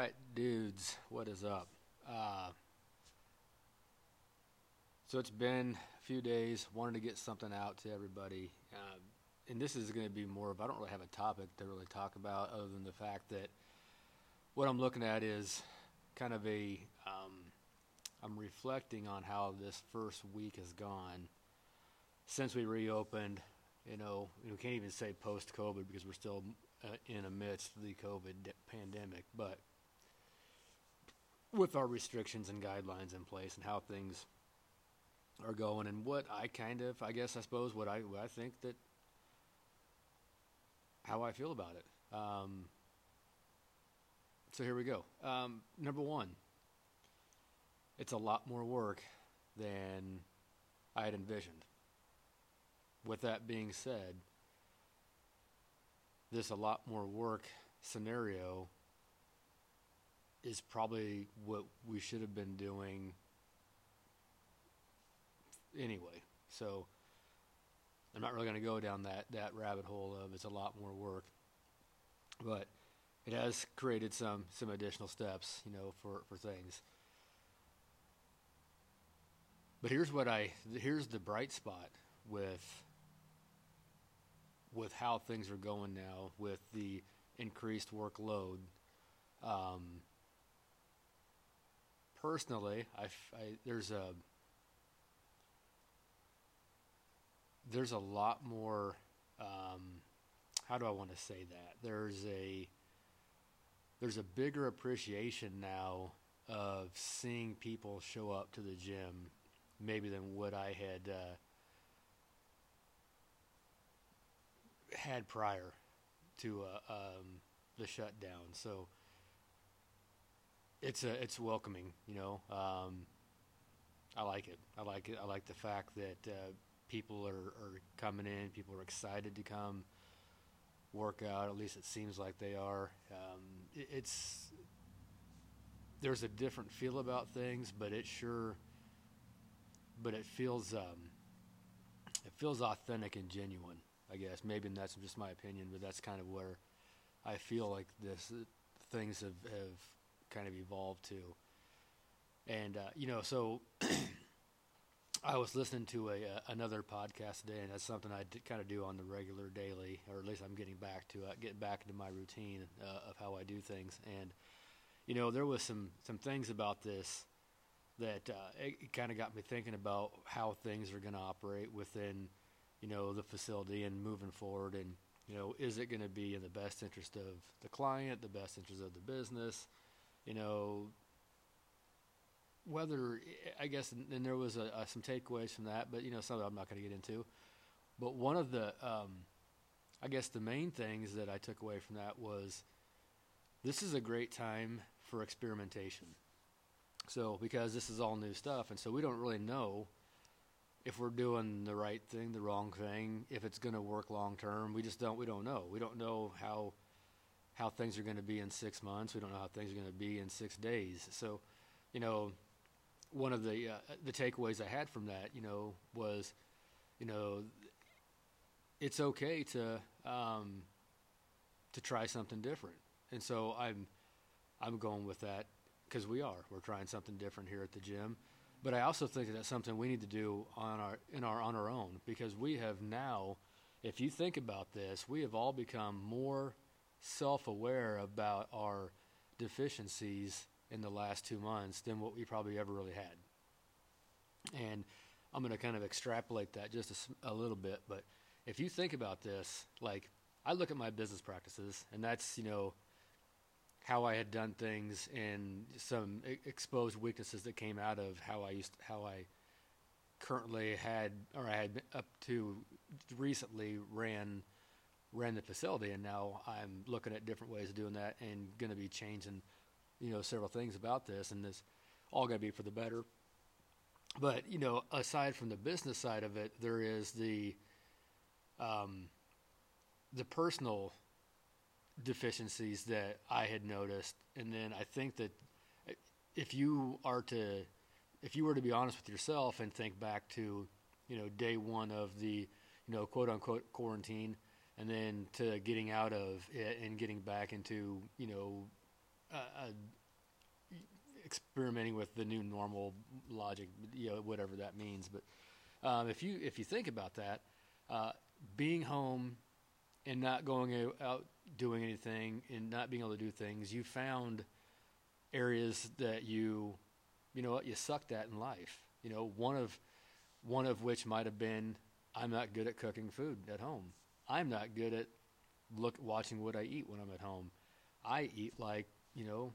right, dudes, what is up? Uh, so it's been a few days. Wanted to get something out to everybody, uh, and this is going to be more of I don't really have a topic to really talk about other than the fact that what I'm looking at is kind of a um, I'm reflecting on how this first week has gone since we reopened. You know, we can't even say post COVID because we're still uh, in amidst the COVID pandemic, but with our restrictions and guidelines in place and how things are going and what I kind of I guess I suppose what I what I think that how I feel about it. Um, so here we go. Um, number one, it's a lot more work than I had envisioned. With that being said, this a lot more work scenario is probably what we should have been doing anyway. So I'm not really going to go down that, that rabbit hole of it's a lot more work. But it has created some some additional steps, you know, for, for things. But here's what I here's the bright spot with with how things are going now with the increased workload. Um, personally, I, I there's a there's a lot more. Um, how do I want to say that? There's a there's a bigger appreciation now of seeing people show up to the gym, maybe than what I had uh, had prior to uh, um, the shutdown. So it's a it's welcoming, you know. Um, I like it. I like it. I like the fact that uh, people are, are coming in. People are excited to come work out. At least it seems like they are. Um, it, it's there's a different feel about things, but it sure, but it feels um, it feels authentic and genuine. I guess maybe that's just my opinion, but that's kind of where I feel like this things have, have kind of evolved to. And uh, you know, so I was listening to a uh, another podcast today, and that's something I kind of do on the regular daily, or at least I'm getting back to uh, getting back into my routine uh, of how I do things. And you know, there was some some things about this that uh, it kind of got me thinking about how things are going to operate within you know, the facility and moving forward and, you know, is it going to be in the best interest of the client, the best interest of the business, you know, whether, I guess, and there was a, a, some takeaways from that, but, you know, some I'm not going to get into. But one of the, um, I guess the main things that I took away from that was this is a great time for experimentation. So, because this is all new stuff, and so we don't really know – if we're doing the right thing, the wrong thing, if it's going to work long term. We just don't. We don't know. We don't know how how things are going to be in six months. We don't know how things are going to be in six days. So, you know, one of the uh, the takeaways I had from that, you know, was, you know, it's okay to um, to try something different. And so I'm I'm going with that because we are. We're trying something different here at the gym. But I also think that that's something we need to do on our in our on our own because we have now, if you think about this, we have all become more self-aware about our deficiencies in the last two months than what we probably ever really had. And I'm going to kind of extrapolate that just a, a little bit, but if you think about this, like I look at my business practices, and that's you know how I had done things and some exposed weaknesses that came out of how I used how I currently had or I had up to recently ran ran the facility and now I'm looking at different ways of doing that and going to be changing you know several things about this and this all going to be for the better. But you know aside from the business side of it there is the um, the personal deficiencies that I had noticed, and then I think that if you are to, if you were to be honest with yourself and think back to, you know, day one of the, you know, quote unquote quarantine, and then to getting out of it and getting back into, you know, uh, uh, experimenting with the new normal logic, you know, whatever that means. But um, if you if you think about that, uh, being home and not going out doing anything and not being able to do things, you found areas that you, you know what, you sucked at in life. You know, one of one of which might have been I'm not good at cooking food at home. I'm not good at look watching what I eat when I'm at home. I eat like you know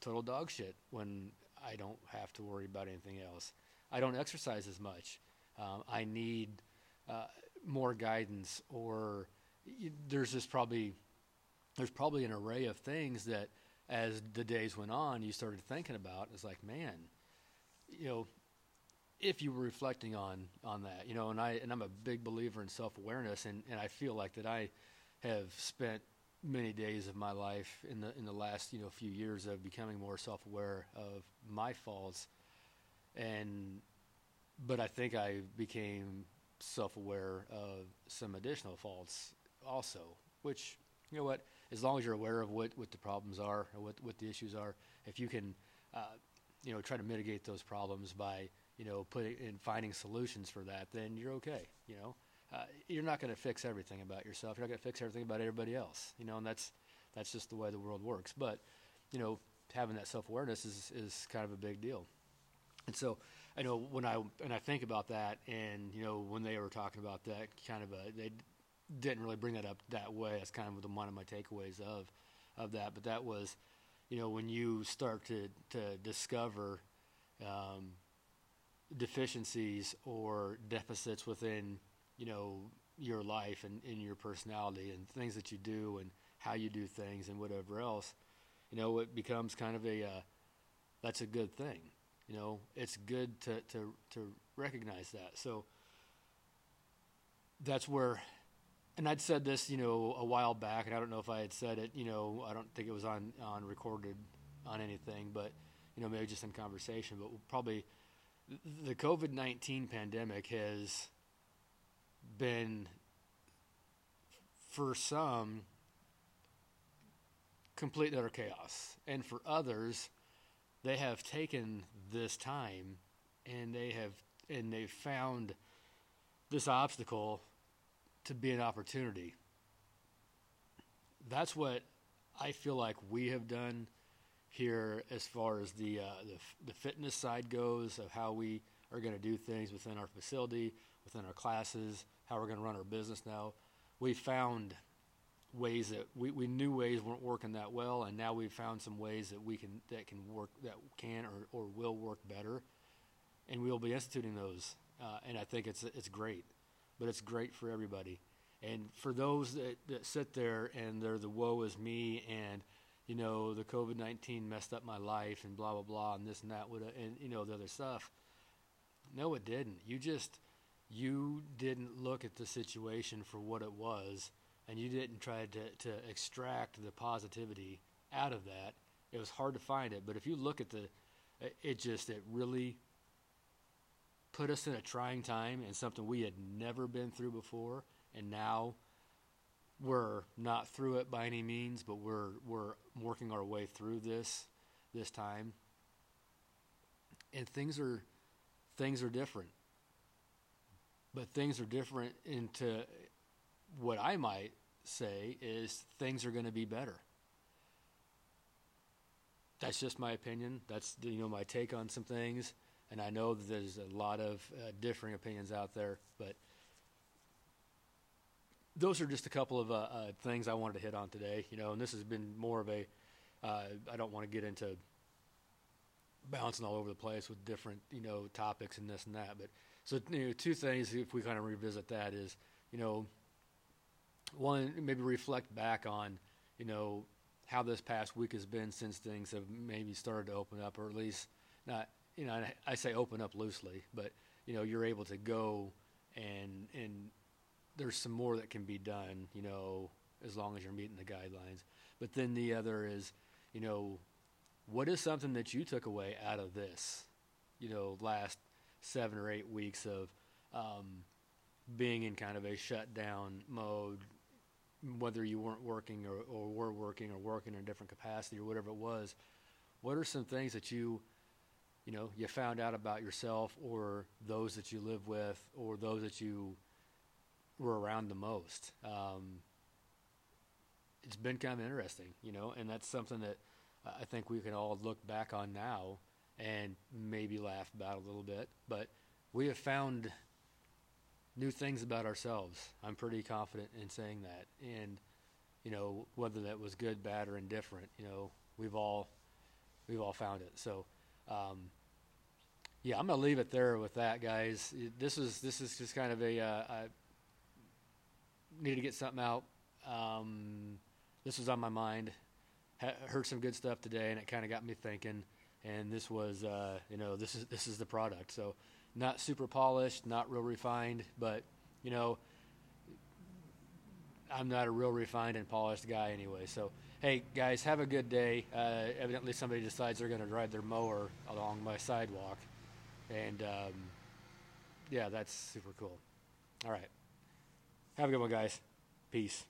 total dog shit when I don't have to worry about anything else. I don't exercise as much. Um, I need uh, more guidance, or you, there's just probably there's probably an array of things that as the days went on, you started thinking about. It's like, man, you know, if you were reflecting on on that, you know, and I and I'm a big believer in self awareness, and and I feel like that I have spent many days of my life in the in the last you know few years of becoming more self aware of my faults, and but I think I became self aware of some additional faults also, which you know what, as long as you're aware of what what the problems are or what what the issues are, if you can, uh, you know, try to mitigate those problems by you know, putting and finding solutions for that, then you're okay. You know, uh, you're not going to fix everything about yourself. You're not going to fix everything about everybody else. You know, and that's that's just the way the world works. But you know, having that self awareness is is kind of a big deal. And so I know when I and I think about that, and you know, when they were talking about that, kind of a they didn't really bring that up that way. That's kind of one of my takeaways of of that. But that was, you know, when you start to to discover. Um, deficiencies or deficits within you know your life and in your personality and things that you do and how you do things and whatever else you know it becomes kind of a uh, that's a good thing you know it's good to to to recognize that so that's where and I'd said this you know a while back and I don't know if I had said it you know I don't think it was on on recorded on anything but you know maybe just in conversation but probably the COVID 19 pandemic has been, for some, complete utter chaos. And for others, they have taken this time and they have and they've found this obstacle to be an opportunity. That's what I feel like we have done here as far as the, uh, the, the fitness side goes of how we are going to do things within our facility, within our classes, how we're going to run our business now. We found ways that we, we knew ways weren't working that well, and now we've found some ways that we can that can work that can or, or will work better, and we'll be instituting those. Uh, and I think it's it's great, but it's great for everybody. And for those that, that sit there and they're the woe is me and you know, the COVID 19 messed up my life and blah, blah, blah, and this and that, would and, you know, the other stuff. No, it didn't. You just, you didn't look at the situation for what it was, and you didn't try to, to extract the positivity out of that. It was hard to find it, but if you look at the, it just, it really put us in a trying time and something we had never been through before, and now we're not through it by any means, but we're we're working our way through this this time. And things are things are different. But things are different into what I might say is things are going to be better. That's just my opinion. That's you know my take on some things, and I know that there's a lot of uh, differing opinions out there, but those are just a couple of uh, uh, things I wanted to hit on today. You know, and this has been more of a. Uh, I don't want to get into bouncing all over the place with different you know topics and this and that, but so you know, two things if we kind of revisit that is you know one maybe reflect back on you know how this past week has been since things have maybe started to open up, or at least not. You know, I say open up loosely, but you know you're able to go and and there's some more that can be done, you know, as long as you're meeting the guidelines. But then the other is, you know, what is something that you took away out of this, you know, last seven or eight weeks of um, being in kind of a shutdown mode, whether you weren't working or, or were working or working in a different capacity or whatever it was, what are some things that you, you know, you found out about yourself or those that you live with or those that you were around the most? Um, it's been kind of interesting, you know, and that's something that I think we can all look back on now and maybe laugh about a little bit. But we have found new things about ourselves. I'm pretty confident in saying that. And, you know, whether that was good, bad, or indifferent, you know, we've all we've all found it. So, um, yeah, I'm gonna leave it there with that, guys. This is this is just kind of a uh, I need to get something out. Um, this was on my mind. Ha- heard some good stuff today, and it kind of got me thinking. And this was, uh, you know, this is this is the product. So, not super polished, not real refined, but you know, I'm not a real refined and polished guy anyway. So, hey guys, have a good day. Uh, evidently, somebody decides they're going to drive their mower along my sidewalk, and um, yeah, that's super cool. All right, have a good one, guys. Peace.